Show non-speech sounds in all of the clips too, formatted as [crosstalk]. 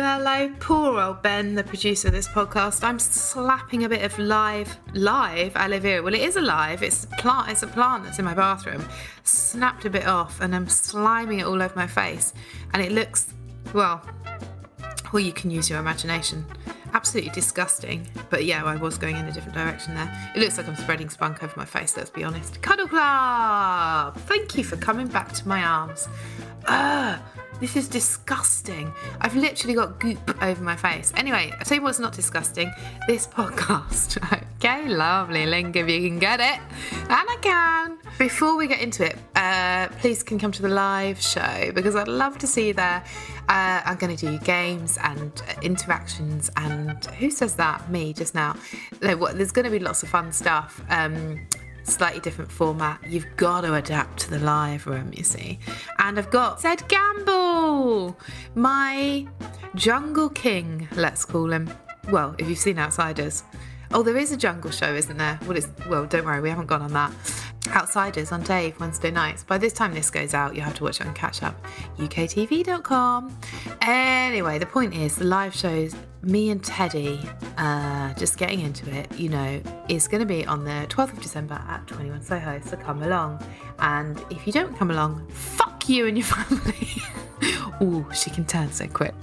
Hello. Poor old Ben, the producer of this podcast. I'm slapping a bit of live, live aloe vera. Well, it is alive. It's a plant. It's a plant that's in my bathroom. Snapped a bit off, and I'm sliming it all over my face, and it looks, well, well, you can use your imagination. Absolutely disgusting. But yeah, I was going in a different direction there. It looks like I'm spreading spunk over my face, let's be honest. Cuddle Club! Thank you for coming back to my arms. Ugh, this is disgusting. I've literally got goop over my face. Anyway, I'll tell you what's not disgusting. This podcast. [laughs] okay, lovely, Link, if you can get it. And I can. Before we get into it, uh, please can come to the live show because I'd love to see you there. Uh, I'm going to do games and uh, interactions, and who says that? Me just now. There's going to be lots of fun stuff. Um, slightly different format. You've got to adapt to the live room, you see. And I've got Ed Gamble, my jungle king, let's call him. Well, if you've seen Outsiders. Oh, there is a jungle show, isn't there? Well, well, don't worry, we haven't gone on that. Outsiders on Dave Wednesday nights. By this time this goes out, you'll have to watch it on catch up. UKTV.com. Anyway, the point is the live shows, me and Teddy, uh, just getting into it, you know, is going to be on the 12th of December at 21 Soho. So come along. And if you don't come along, fuck you and your [laughs] family. Ooh, she can turn so quick.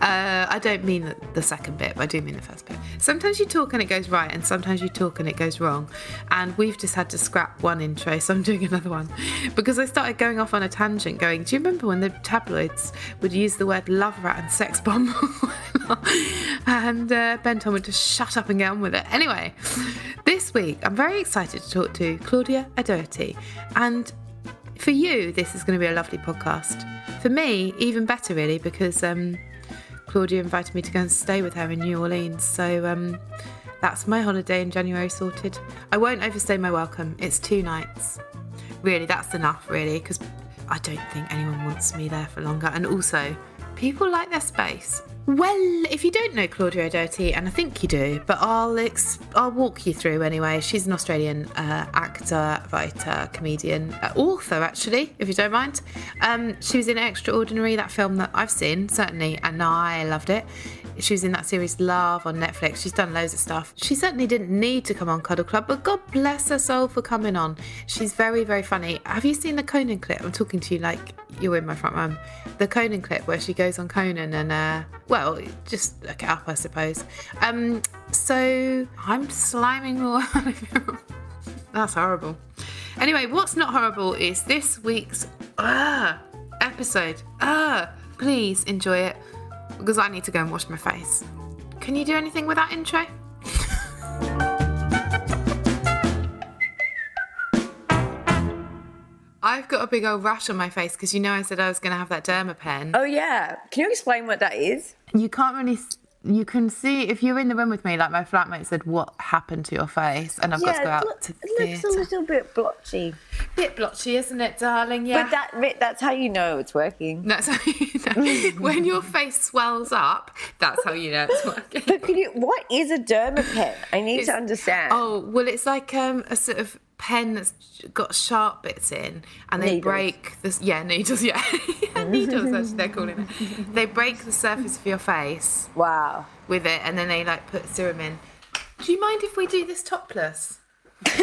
Uh, I don't mean the second bit, but I do mean the first bit. Sometimes you talk and it goes right, and sometimes you talk and it goes wrong. And we've just had to scrap one intro, so I'm [laughs] doing another one because I started going off on a tangent. Going, do you remember when the tabloids would use the word love rat and sex bomb? [laughs] [laughs] and uh, Ben told me to shut up and get on with it. Anyway, this week I'm very excited to talk to Claudia O'Doherty, and for you, this is going to be a lovely podcast. For me, even better, really, because um, Claudia invited me to go and stay with her in New Orleans. So um, that's my holiday in January sorted. I won't overstay my welcome. It's two nights. Really, that's enough, really, because I don't think anyone wants me there for longer. And also, people like their space. Well, if you don't know Claudia O'Doherty, and I think you do, but I'll ex- I'll walk you through anyway. She's an Australian uh, actor, writer, comedian, uh, author actually, if you don't mind. Um, she was in Extraordinary, that film that I've seen certainly, and I loved it. She was in that series Love on Netflix. She's done loads of stuff. She certainly didn't need to come on Cuddle Club, but God bless her soul for coming on. She's very, very funny. Have you seen the Conan clip? I'm talking to you like you're in my front room. The Conan clip where she goes on Conan and, uh, well, just look it up, I suppose. Um, so I'm sliming more. [laughs] That's horrible. Anyway, what's not horrible is this week's uh, episode. Uh, please enjoy it because I need to go and wash my face. Can you do anything with that intro? [laughs] I've got a big old rash on my face because you know I said I was going to have that derma pen. Oh yeah. Can you explain what that is? You can't really. S- You can see if you're in the room with me. Like my flatmate said, what happened to your face, and I've got to go it out look- to it looks a little bit blotchy. Bit blotchy, isn't it, darling? Yeah. But that that's how you know it's working. That's how you know. [laughs] when your face swells up, that's how you know it's working. [laughs] But can you what is a dermapen? I need to understand. Oh well, it's like um, a sort of pen that's got sharp bits in, and they Needles. break this. Yeah, needles. Yeah, [laughs] yeah needles. What they're calling it. They break the surface of your face Wow. with it, and then they like put serum in. Do you mind if we do this topless? [laughs]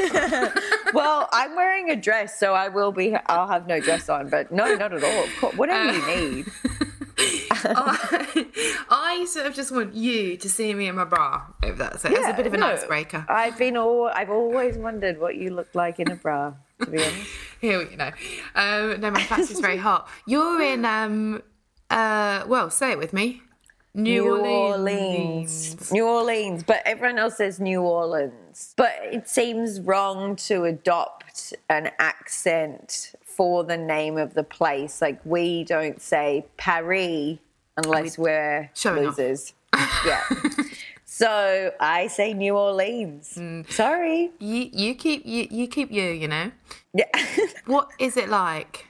Well, I'm wearing a dress, so I will be. I'll have no dress on, but no, not at all. Whatever you uh, need. I, [laughs] I sort of just want you to see me in my bra. If that's it. it's a bit of an no, icebreaker. I've been all. I've always wondered what you look like in a bra. To be honest. [laughs] Here we go. Um, no, my face is very hot. You're in. Um, uh, well, say it with me. New, New Orleans. Orleans. New Orleans, but everyone else says New Orleans. But it seems wrong to adopt an accent for the name of the place. Like we don't say Paris unless we're losers. [laughs] yeah. So I say New Orleans. Mm. Sorry. You, you keep you, you keep you. You know. Yeah. [laughs] What is it like?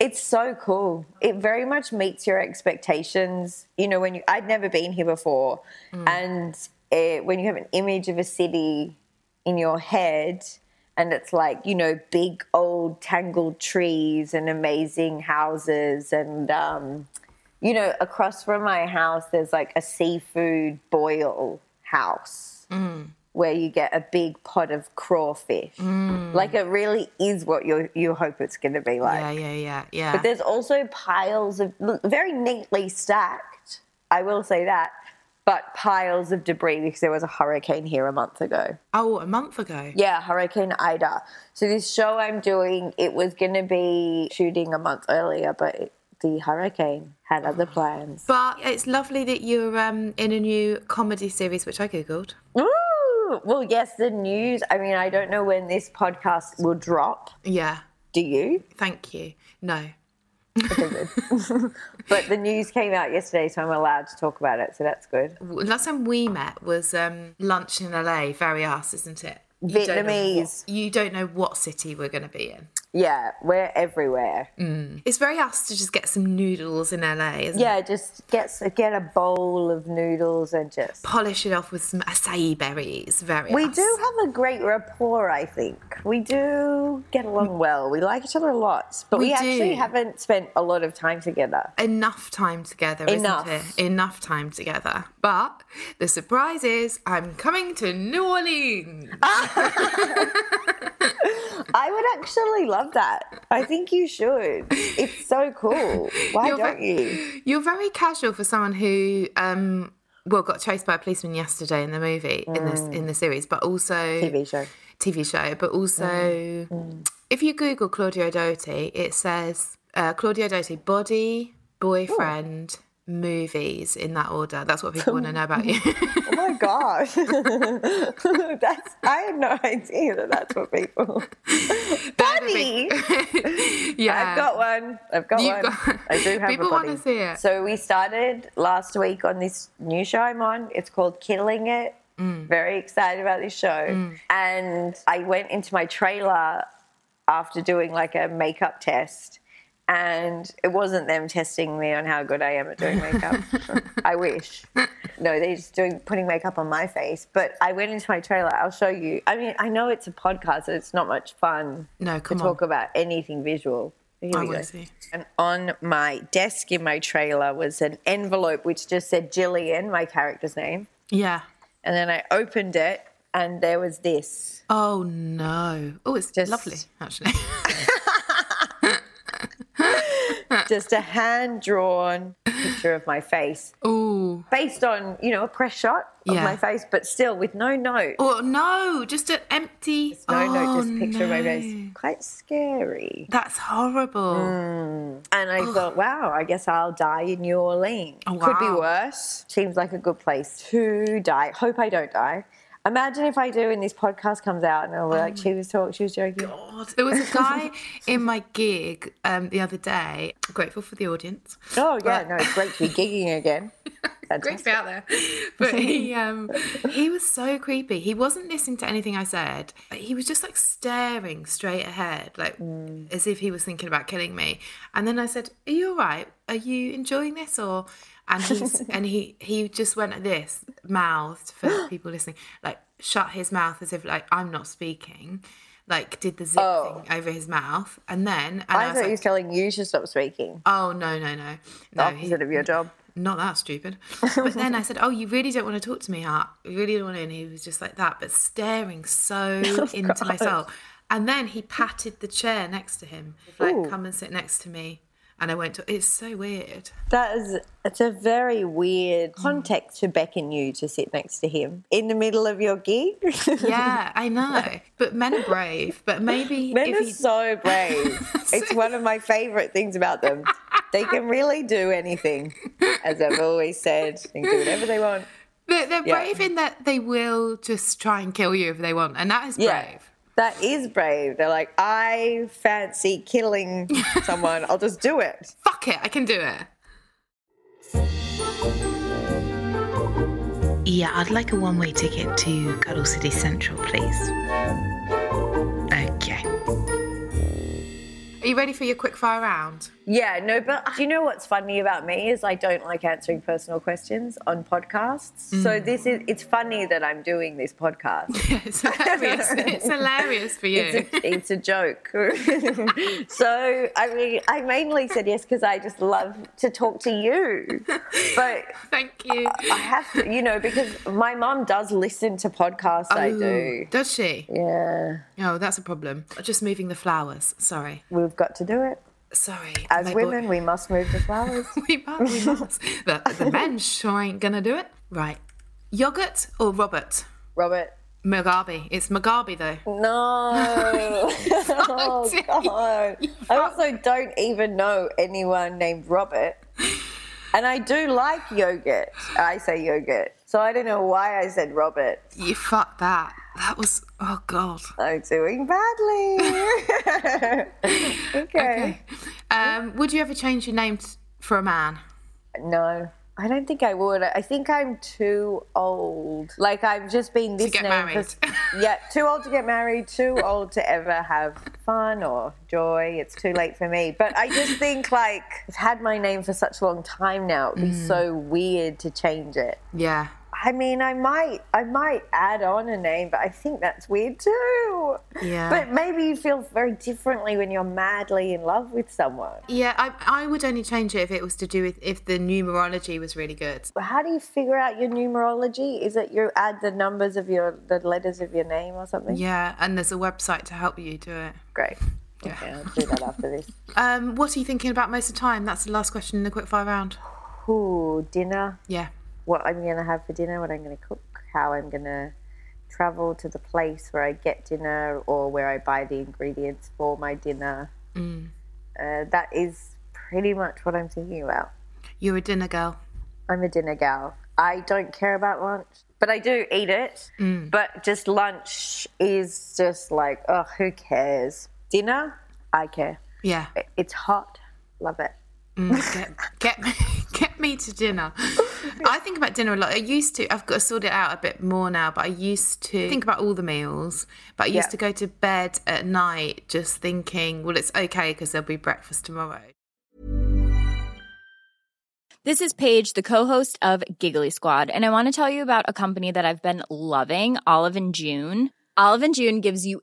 It's so cool. It very much meets your expectations. You know, when you, I'd never been here before, and it, when you have an image of a city in your head, and it's like, you know, big old tangled trees and amazing houses, and, um, you know, across from my house, there's like a seafood boil house mm. where you get a big pot of crawfish. Mm. Like it really is what you you hope it's going to be like. Yeah, yeah, yeah, yeah. But there's also piles of very neatly stacked. I will say that, but piles of debris because there was a hurricane here a month ago. oh, a month ago. Yeah, Hurricane Ida. So this show I'm doing, it was going to be shooting a month earlier, but it, the hurricane had other plans. But it's lovely that you're um, in a new comedy series, which I googled. Ooh, well, yes, the news. I mean, I don't know when this podcast will drop. Yeah. Do you? Thank you. No. [laughs] But the news came out yesterday, so I'm allowed to talk about it. So that's good. Last time we met was um, lunch in LA. Very us, isn't it? You don't know Vietnamese. what- you don't know what city we're going to be in. Yeah, we're everywhere. Mm. It's very us to just get some noodles in LA, isn't it? Yeah, just get get a bowl of noodles and just. Polish it off with some acai berries. Very We us. do have a great rapport, I think. We do get along mm. well. We like each other a lot, but we, We actually haven't spent a lot of time together. enough time together, Enough. isn't it? Enough time together. But the surprise is I'm coming to New Orleans. [laughs] [laughs] I would actually love that. I think you should. It's so cool. [laughs] Why You're don't ve- you? You're very casual for someone who um well got chased by a policeman yesterday in the movie in this in the series, but also TV show. TV show, but also if you Google Claudia O'Doherty, it says uh, Claudia O'Doherty body, boyfriend, movies in that order. That's what people want to [laughs] know about you. Oh my gosh. [laughs] that's I had no idea that that's what people. [laughs] Body. yeah, I've got one. I've got You've one. got- I do have People a body. wanna see it. So we started last week on this new show I'm on. It's called Killing It. Mm. Very excited about this show. And I went into my trailer after doing like a makeup test. And it wasn't them testing me on how good I am at doing makeup. [laughs] I wish. No, they're just doing putting makeup on my face. But I went into my trailer. I'll show you. I mean, I know it's a podcast, so it's not much fun No, come to come talk about anything visual. Here I we go. see. And on my desk in my trailer was an envelope which just said Jillian, my character's name. Yeah. And then I opened it and there was this. Oh no. Oh, it's Just- lovely actually. [laughs] Just a hand drawn picture of my face. oh. Based on, you know, a press shot of Yeah. my face, but still with no note. Oh no, just an empty. No oh, note, just a picture of my face. Quite scary. That's horrible. Mm. And I thought, wow, I guess I'll die in New Orleans. Oh, Could be worse. Seems like a good place to die. Hope I don't die. Imagine if I do and this podcast comes out and Oh like, she was talking, she was joking. God. There was a guy [laughs] in my gig um, the other day. Grateful for the audience. Oh yeah, But- no, it's great to be gigging again. [laughs] Great to be out there. But he [laughs] um he was so creepy. He wasn't listening to anything I said. He was just like staring straight ahead, like as if he was thinking about killing me. And then I said, Are you all right? Are you enjoying this or and he's [laughs] and he he just went at this, mouthed for [gasps] people listening, like shut his mouth as if like I'm not speaking. like did the zip Oh. thing over his mouth, and then and I was thought he like, was telling you to stop speaking. "Oh no, no, no, The no." he- opposite of your job. not that stupid. [laughs] But then I said, "Oh, you really don't want to talk to me, Hart? You really don't want to?" And he was just like that, but staring so [laughs] oh, into my soul. And then he patted the chair next to him, like, Ooh. "Come and sit next to me." And I went to. It's so weird. That is, it's a very weird Mm. context to beckon you to sit next to him in the middle of your gig. [laughs] Yeah, I know. But men are brave. But maybe [laughs] Men if are he, so brave. [laughs] it's one of my favorite things about them. They can really do anything, as I've always said. They can do whatever they want. they're, they're Yeah. brave in that they will just try and kill you if they want, and that is Yeah. Brave. That is brave. They're like, I fancy killing [laughs] someone. I'll just do it. Fuck it, I can do it. Yeah, I'd like a one way ticket to Cuddle City Central, please. Okay. Are you ready for your quick fire round? Yeah, no, but do you know what's funny about me is I don't like answering personal questions on podcasts. So mm. this is it's funny that I'm doing this podcast. [laughs] it's [laughs] hilarious. it's hilarious for you. It's a, it's a joke. [laughs] so I mean, I mainly said yes because I just love to talk to you. But Thank you. I have to, you know, because my mum does listen to podcasts. I do. Oh, does she? Yeah, Oh, that's a problem. Just moving the flowers. Sorry. we've got to do it. Sorry. As My boy- women, we must move the flowers. [laughs] we must. We must. [laughs] the, the men sure ain't gonna do it. Right. Yogurt or Robert? Robert. Mugabe. It's Mugabe though. No. [laughs] oh. God. I also don't even know anyone named Robert. And I do like yogurt. I say yogurt. So I don't know why I said Robert. You fucked that. That was. Oh god. I'm doing badly. [laughs] [laughs] okay. Okay. Um, would you ever change your name for a man? No. I don't think I would. I think I'm too old. Like I've just been this get name married. Yeah, too old to get married, too [laughs] old to ever have fun or joy. It's too late for me. But I just think like I've had my name for such a long time now. It'd be Mm. so weird to change it. Yeah. I mean, I might, I might add on a name, but I think that's weird too. Yeah. But maybe you feel very differently when you're madly in love with someone. Yeah, I, I would only change it if it was to do with if the numerology was really good. Well how do you figure out your numerology? Is it you add the numbers of your the letters of your name or something? Yeah, and there's a website to help you do it. Great. Okay, I'll do that after this. [laughs] Um, what are you thinking about most of the time? That's the last question in the quickfire round. Ooh, dinner. Yeah. What I'm going to have for dinner, what I'm going to cook, how I'm going to travel to the place where I get dinner or where I buy the ingredients for my dinner. Mm. Uh, that is pretty much what I'm thinking about. You're a dinner girl. I'm a dinner gal. I don't care about lunch, but I do eat it. Mm. But just lunch is just like, oh, who cares? Dinner, I care. Yeah. It's hot. Love it. Mm, get, get me get me to dinner. [laughs] I think about dinner a lot. I used to. I've got to sort it out a bit more now. But I used to think about all the meals. But I used Yeah. to go to bed at night just thinking, well, it's okay because there'll be breakfast tomorrow. This is Paige, the co-host of Giggly Squad, and I want to tell you about a company that I've been loving, Olive and June. Olive and June gives you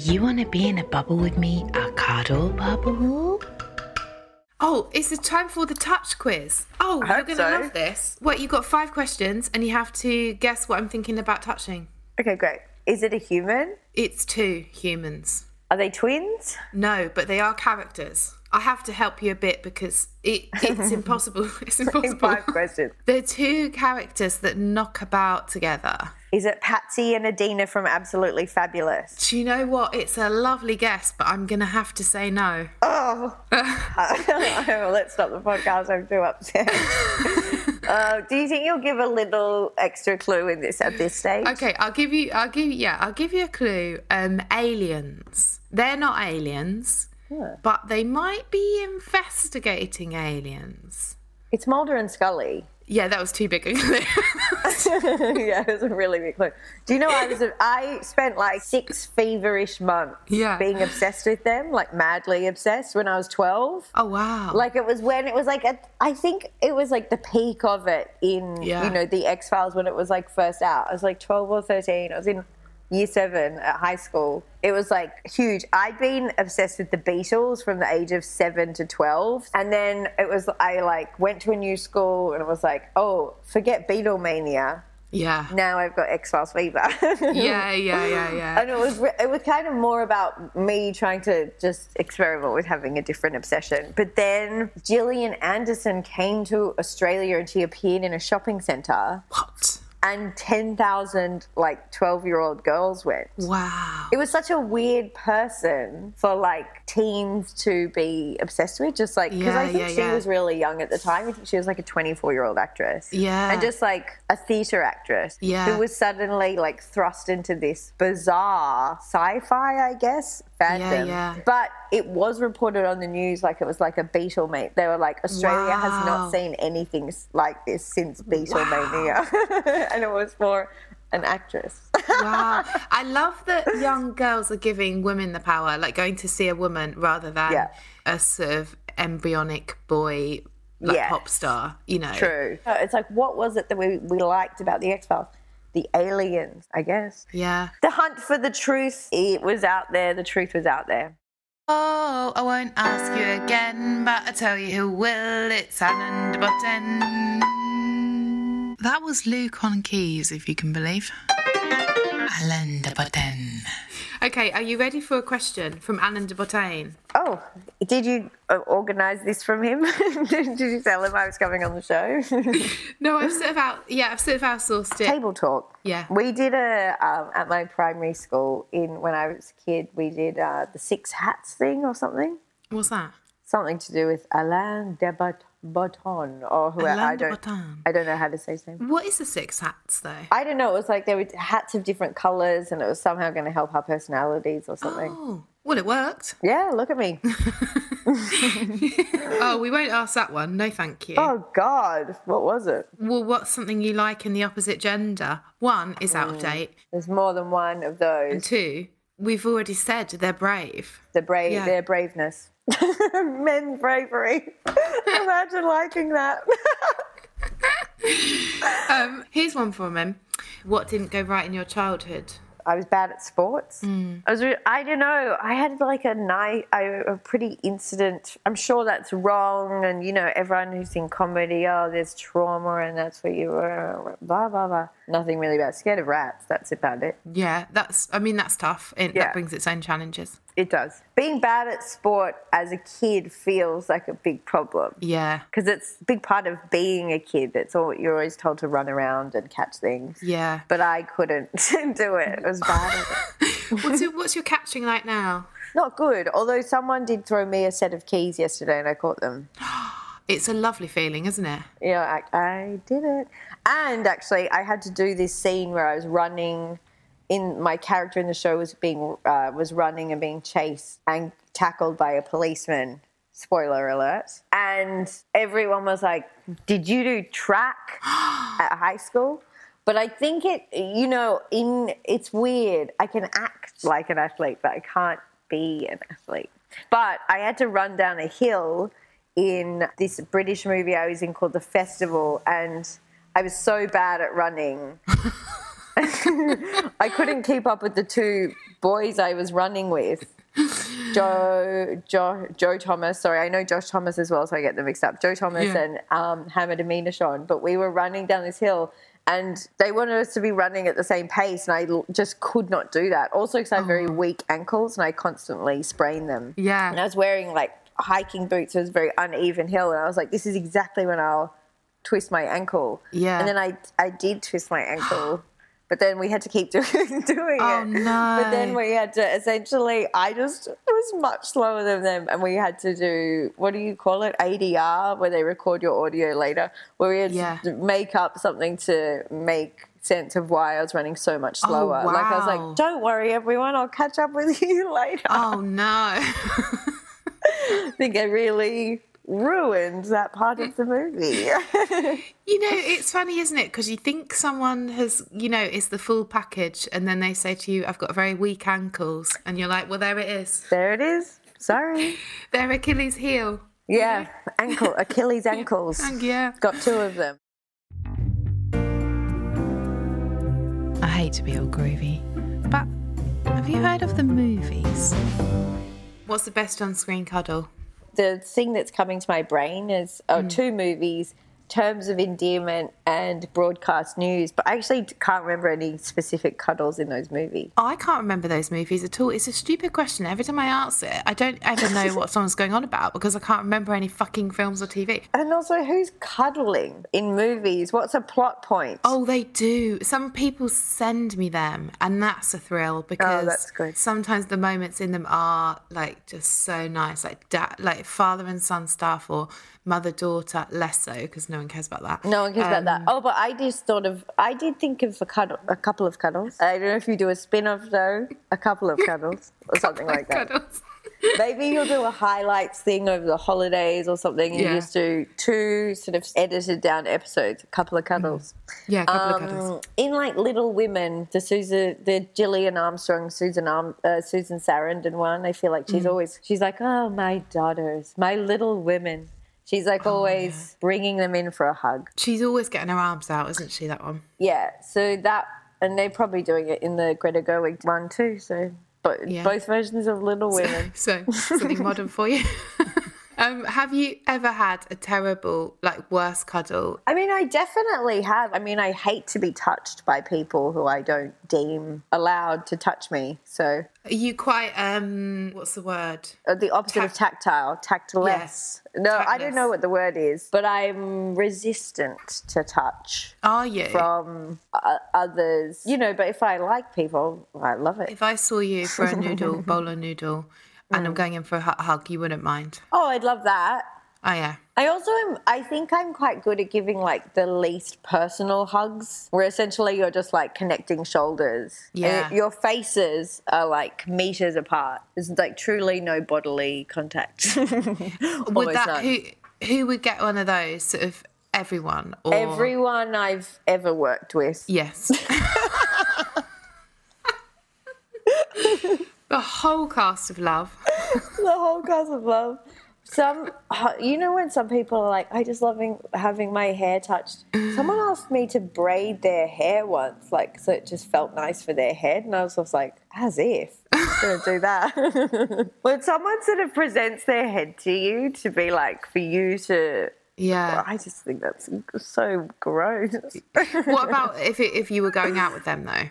you want to be in a bubble with me? A cuddle bubble? Oh, it's the time for the touch quiz. Oh, I you're going to so. love this. What, you've got five questions and you have to guess what I'm thinking about touching. Okay, great. Is it a human? It's two humans. Are they twins? No, but they are characters. I have to help you a bit because it, [laughs] it's impossible. [laughs] It's impossible. Five questions. They're two characters that knock about together. Is it Patsy and Edina from Absolutely Fabulous? Do you know what? It's a lovely guess, but I'm going to have to say no. Oh, [laughs] [laughs] well, let's stop the podcast. I'm too upset. [laughs] uh, do you think you'll give a little extra clue in this at this stage? Okay, I'll give you. I'll give you. Yeah, I'll give you a clue. Um, aliens. They're not aliens, but they might be investigating aliens. It's Mulder and Scully. Yeah, that was too big a clue. [laughs] yeah, it was a really big clue. Do you know I was I spent like six feverish months Yeah. being obsessed with them, like madly obsessed when I was twelve. oh wow! Like it was when it was like a, I think it was like the peak of it in Yeah. you know the X Files when it was like first out. I was like twelve or thirteen. I was in year seven at high school. It was like huge. I'd been obsessed with the Beatles from the age of seven to twelve, and then it was I like went to a new school and it was like, oh, forget Beatlemania. yeah. Now I've got X Files fever. [laughs] Yeah, yeah, yeah, yeah. And it was it was kind of more about me trying to just experiment with having a different obsession. But then Gillian Anderson came to Australia and she appeared in a shopping centre, What? And ten thousand like twelve year old girls went. Wow. It was such a weird person for like teens to be obsessed with, just like because I think yeah, she yeah. was really young at the time. I think she was like a 24 year old actress. Yeah. And just like a theatre actress Yeah. who was suddenly like thrust into this bizarre sci fi, I guess, fandom. yeah. But it was reported on the news like it was like a Beatlemate. They were like, Australia has not seen anything like this since Beatlemania. [laughs] and it was for an actress. [laughs] Wow. I love that young girls are giving women the power, like going to see a woman rather than Yeah. a sort of embryonic boy, like Yes. pop star, you know? True. It's like, what was it that we, we liked about the X Files? The aliens, I guess. Yeah. The hunt for the truth, it was out there. The truth was out there. Oh, I won't ask you again, but I tell you who will. It's Alain de Botton. That was Luke on keys, if you can believe. Alain de Botton. Okay, are you ready for a question from Alain de Botton? Oh, did you uh, organise this from him? [laughs] did you tell him I was coming on the show? [laughs] No, I've sort of out. Yeah, I've sort of outsourced it. Table talk. Yeah. We did a um, at my primary school in when I was a kid. We did uh, the six hats thing or something. What's that? Something to do with Alain de Bot- Botton or whoever. I don't. I don't know how to say his name. What is the six hats though? I don't know. It was like there were hats of different colours, and it was somehow going to help our personalities or something. Oh, well, it worked. Yeah, look at me. [laughs] Oh, we won't ask that one. No, thank you. oh God, what was it? Well, what's something you like in the opposite gender? One is out of hmm. date. There's more than one of those. And two, we've already said they're brave. The brave, Yeah. their braveness, [laughs] men's bravery. [laughs] Imagine liking that. [laughs] Um, here's one from him. What didn't go right in your childhood? I was bad at sports. Mm. I was. Re- I don't know. I had like a night, I, a pretty incident. I'm sure that's wrong, and you know, everyone who's in comedy, oh, there's trauma, and that's what you were. Blah blah blah. Nothing really bad. Scared of rats. That's about it. Yeah, that's. I mean, that's tough. It, Yeah. That brings its own challenges. It does. Being bad at sport as a kid feels like a big problem Yeah. because it's a big part of being a kid. It's all you're always told to run around and catch things. Yeah. But I couldn't [laughs] do it. It was bad it. [laughs] What's your, what's your catching like now? Not good. Although someone did throw me a set of keys yesterday and I caught them. [gasps] It's a lovely feeling, isn't it? Yeah, I, I did it. And actually, I had to do this scene where I was running. In my character in the show was being uh, was running and being chased and tackled by a policeman. Spoiler alert! And everyone was like, "Did you do track [gasps] at high school?" But I think it, you know, in it's weird. I can act like an athlete, but I can't be an athlete. But I had to run down a hill in this British movie I was in called The Festival, and I was so bad at running. [laughs] [laughs] I couldn't keep up with the two boys I was running with. Joe, Joe, Joe Thomas. Sorry, I know Josh Thomas as well, so I get them mixed up. Joe Thomas Yeah. and um, Hammed Animashaun. But we were running down this hill, and they wanted us to be running at the same pace, and I l- just could not do that. Also, because I have very weak ankles, and I constantly sprain them. Yeah. And I was wearing like hiking boots. So it was a very uneven hill, and I was like, "This is exactly when I'll twist my ankle." Yeah. And then I I did twist my ankle. But then we had to keep [laughs] doing, doing Oh, it. no. But then we had to essentially, I just was much slower than them, and we had to do what do you call it, ADR, where they record your audio later, where we had Yeah. to make up something to make sense of why I was running so much oh, slower. Like I was Oh, like, "Don't worry, everyone, I'll catch up with [laughs] you later." Oh no. [laughs] I think I really ruined that part of the movie. [laughs] You know, it's funny, isn't it? Because you think someone has, you know, is the full package, and then they say to you, "I've got very weak ankles," and you're like, "Well, there it is. there it is. Sorry. [laughs] Their Achilles heel." Yeah, ankle, Achilles ankles. [laughs] Yeah. Got two of them. I hate to be all groovy, but have you heard of the movies? What's the best on-screen cuddle? The thing that's coming to my brain is oh, mm. two movies terms of endearment and broadcast news but i actually can't remember any specific cuddles in those movies Oh, I can't remember those movies at all. It's a stupid question. Every time I ask it, I don't ever know what [laughs] someone's going on about because I can't remember any fucking films or TV. and also who's cuddling in movies what's a plot point Oh, they do. Some people send me them, and that's a thrill oh, because Oh, that's good. sometimes the moments in them are like just so nice, like da- like father and son stuff, or mother daughter. Less so because no one cares about that. no one cares about that. Um, Oh, but I just thought of. I did think of a cuddle, a couple of cuddles. I don't know if you do a spin-off though, a couple of cuddles or [laughs] something like that. Cuddles. [laughs] Maybe you'll do a highlights thing over the holidays or something, and Yeah. you just do two sort of edited down episodes, a couple of cuddles. Yeah, a couple of Um, cuddles. in like Little Women, the Susan, the Gillian Armstrong, Susan Arm, uh, Susan Sarandon one. I feel like she's Mm. always she's like, oh my daughters, my Little Women. She's like Oh, always bringing them in for a hug. She's always getting her arms out, isn't she? That one. Yeah, so that and they're probably doing it in the Greta Gerwig one too. So, but Yeah. both versions of Little Women. So something modern for you. [laughs] um, have you ever had a terrible, like, worst cuddle? I mean, I definitely have. I mean, I hate to be touched by people who I don't deem allowed to touch me. So, Are you quite um, what's the word? uh, the opposite of tactile, tactless. Yes, No, I don't know what the word is, but I'm resistant to touch Are you? from uh, others. You know, but if I like people, I love it. If I saw you for a noodle, bowl of [laughs] noodle, and Mm. I'm going in for a hug, you wouldn't mind. Oh, I'd love that. Oh yeah. I also am, I think I'm quite good at giving like the least personal hugs, where essentially you're just like connecting shoulders. Yeah. y- your faces are like meters apart. There's like truly no bodily contact. [laughs] Would that none. who who would get one of those? Sort of everyone or Everyone I've ever worked with. Yes. [laughs] [laughs] the whole cast of love. [laughs] the whole cast of love. Some, you know, when some people are like, "I just loving having my hair touched." Mm. Someone asked me to braid their hair once, like, so it just felt nice for their head, and I was just like, "As if I'm gonna do that." [laughs] when someone sort of presents their head to you to be like for you to, Yeah. I just think that's so gross. what about if it, if you were going out with them though?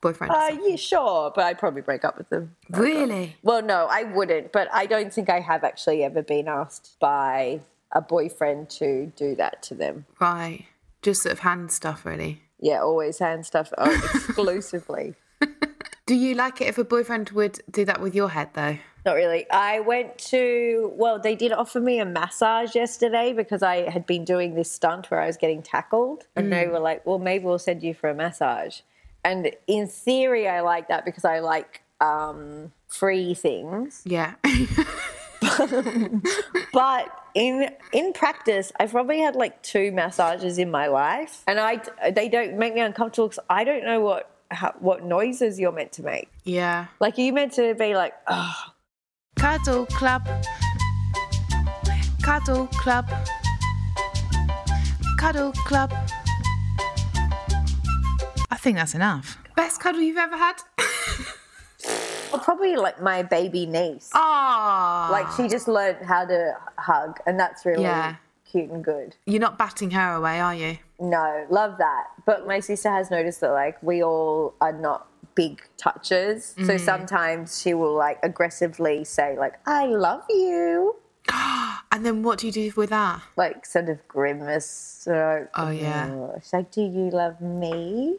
Boyfriend? Uh, yeah, sure, but I'd probably break up with them. really? Well, no, I wouldn't, but I don't think I have actually ever been asked by a boyfriend to do that to them. Right. Just sort of hand stuff, really. Yeah, always hand stuff oh, [laughs] exclusively. Do you like it if a boyfriend would do that with your head, though? Not really. I went to, well, they did offer me a massage yesterday because I had been doing this stunt where I was getting tackled. And they were like, well, maybe we'll send you for a massage. And in theory, I like that because I like um, free things. Yeah. [laughs] [laughs] But in in practice, I've probably had like two massages in my life, and I they don't make me uncomfortable because I don't know what how, what noises you're meant to make. yeah. Like, are you meant to be like, oh, Cuddle club. Cuddle club. Cuddle club. I think that's enough. Best cuddle you've ever had? [laughs] or probably like my baby niece. Ah. Like she just learned how to hug, and that's really Yeah. cute and good. You're not batting her away, are you? No, love that. But my sister has noticed that like we all are not big touchers. Mm. So sometimes she will like aggressively say like I love you. [gasps] And then what do you do with that? Like sort of grimace. So, Oh, yeah. She's like, Do you love me?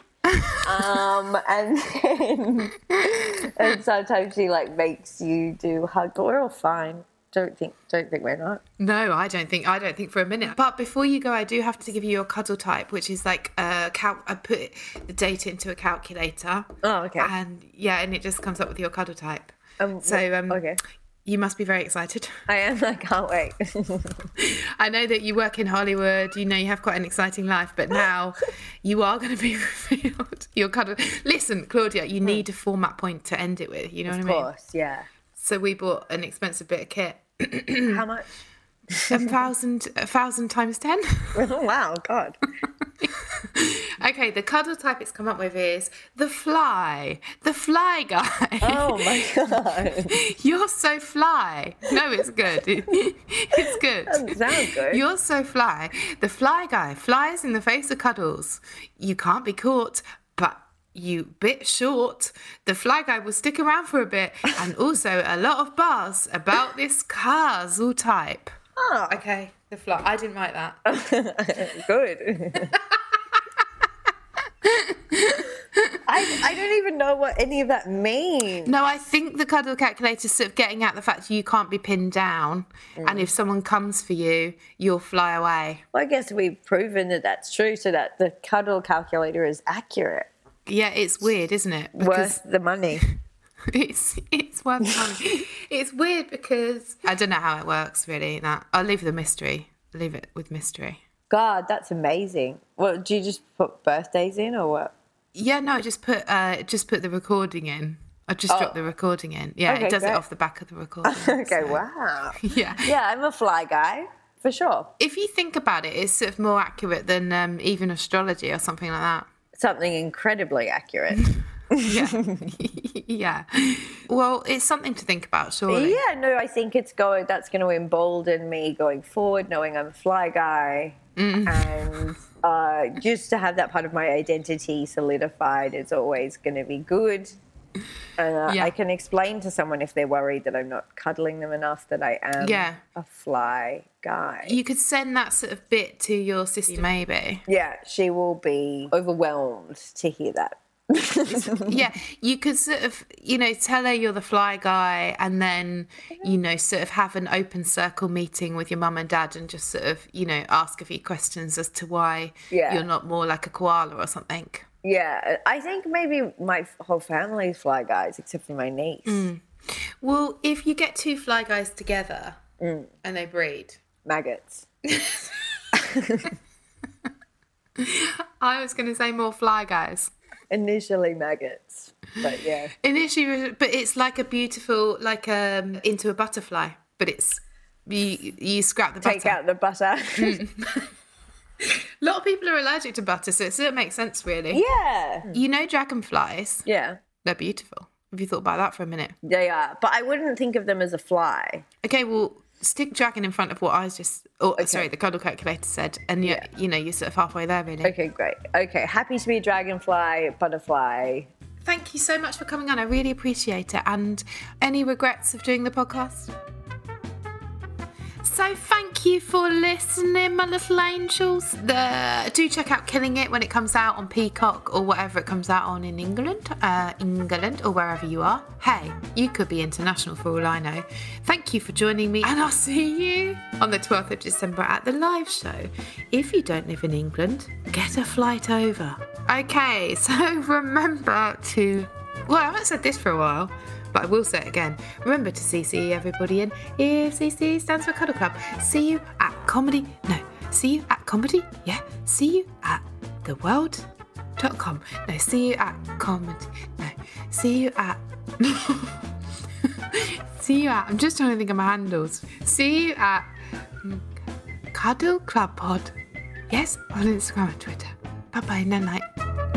Um and then [laughs] and sometimes she like makes you do hug, but we're all fine. Don't think don't think we're not. No, I don't think I don't think for a minute. But before you go, I do have to give you your cuddle type, which is like a cal- I put the data into a calculator. Oh, okay. And yeah, and it just comes up with your cuddle type. Um, so um, okay. You must be very excited. [laughs] I am. I can't wait. [laughs] I know that you work in Hollywood. You know you have quite an exciting life, but now [laughs] you are going to be revealed. Your cuddle. Listen, Claudia, you hmm. need a format point to end it with. You know of what I mean? Of course, yeah. So we bought an expensive bit of kit. How [clears throat] much? A thousand, a thousand times ten. Oh, wow, God. Okay, the cuddle type it's come up with is the fly. The fly guy. Oh my [laughs] God. You're so fly. No, it's good. [laughs] it's good. sounds good. You're so fly. The fly guy flies in the face of cuddles. You can't be caught, but you bit short. The fly guy will stick around for a bit [laughs] and also a lot of buzz about this causal type. Oh, Okay, the fly. I didn't write that. good. I, I don't even know what any of that means. No, I think the cuddle calculator is sort of getting at the fact you can't be pinned down, and mm. if someone comes for you, you'll fly away. Well, I guess we've proven that that's true, so that the cuddle calculator is accurate. Yeah, it's weird, isn't it? Worth the money. [laughs] it's it's worth money. [laughs] it's weird because I don't know how it works really. That I'll leave the mystery. Leave it with mystery. God, that's amazing. Well, do you just put birthdays in or what? Yeah, no, I just put uh just put the recording in. I just dropped the recording in. Yeah, Okay, it does great. it off the back of the recording. [laughs] Okay, so- wow. [laughs] Yeah. Yeah, I'm a fly guy, for sure. If you think about it, it's sort of more accurate than um, even astrology or something like that. Something incredibly accurate. [laughs] Yeah. yeah. Well, it's something to think about, surely. Yeah, no, I think it's going. That's going to embolden me going forward, knowing I'm a fly guy, Mm. and uh, just to have that part of my identity solidified is always going to be good. Uh, Yeah. I can explain to someone if they're worried that I'm not cuddling them enough that I am Yeah. a fly guy. You could send that sort of bit to your sister, maybe. yeah, she will be overwhelmed to hear that. Yeah, [laughs] you could sort of, you know, tell her you're the fly guy and then, you know, sort of have an open circle meeting with your mum and dad and just sort of, you know, ask a few questions as to why Yeah. you're not more like a koala or something. Yeah, I think maybe my whole family's fly guys, except for my niece. Mm. Well, if you get two fly guys together Mm. and they breed, Maggots. [laughs] I was going to say more fly guys. Initially maggots, but yeah. Initially, but it's like a beautiful, like um, into a butterfly, but it's you you scrap the butter. Take out the butter. A [laughs] lot of people are allergic to butter, so it sort of makes sense, really. yeah. You know, dragonflies, Yeah. they're beautiful. Have you thought about that for a minute? They are. But I wouldn't think of them as a fly. Okay, well, stick dragon in front of what I was just, oh, sorry, the cuddle calculator said, and you, you know, you're sort of halfway there, really. Okay, great. Okay. Happy to be a dragonfly, butterfly. Thank you so much for coming on. I really appreciate it. And any regrets of doing the podcast? So thank you for listening, my little angels. The, do check out Killing It when it comes out on Peacock or whatever it comes out on in England, uh, England or wherever you are. Hey, you could be international for all I know. Thank you for joining me, and I'll see you on the 12th of December at the live show. If you don't live in England, get a flight over. Okay, [laughs] so remember to. Well, I haven't said this for a while but I will say it again. Remember to CC everybody in if CC stands for Cuddle Club. See you at comedy. No, see you at comedy. Yeah, see you at the world. Dot com. No, see you at comedy. No, see you at. [laughs] see you at. I'm just trying to think of my handles. See you at Cuddle Club Pod. Yes, on Instagram and Twitter. Bye bye, night night.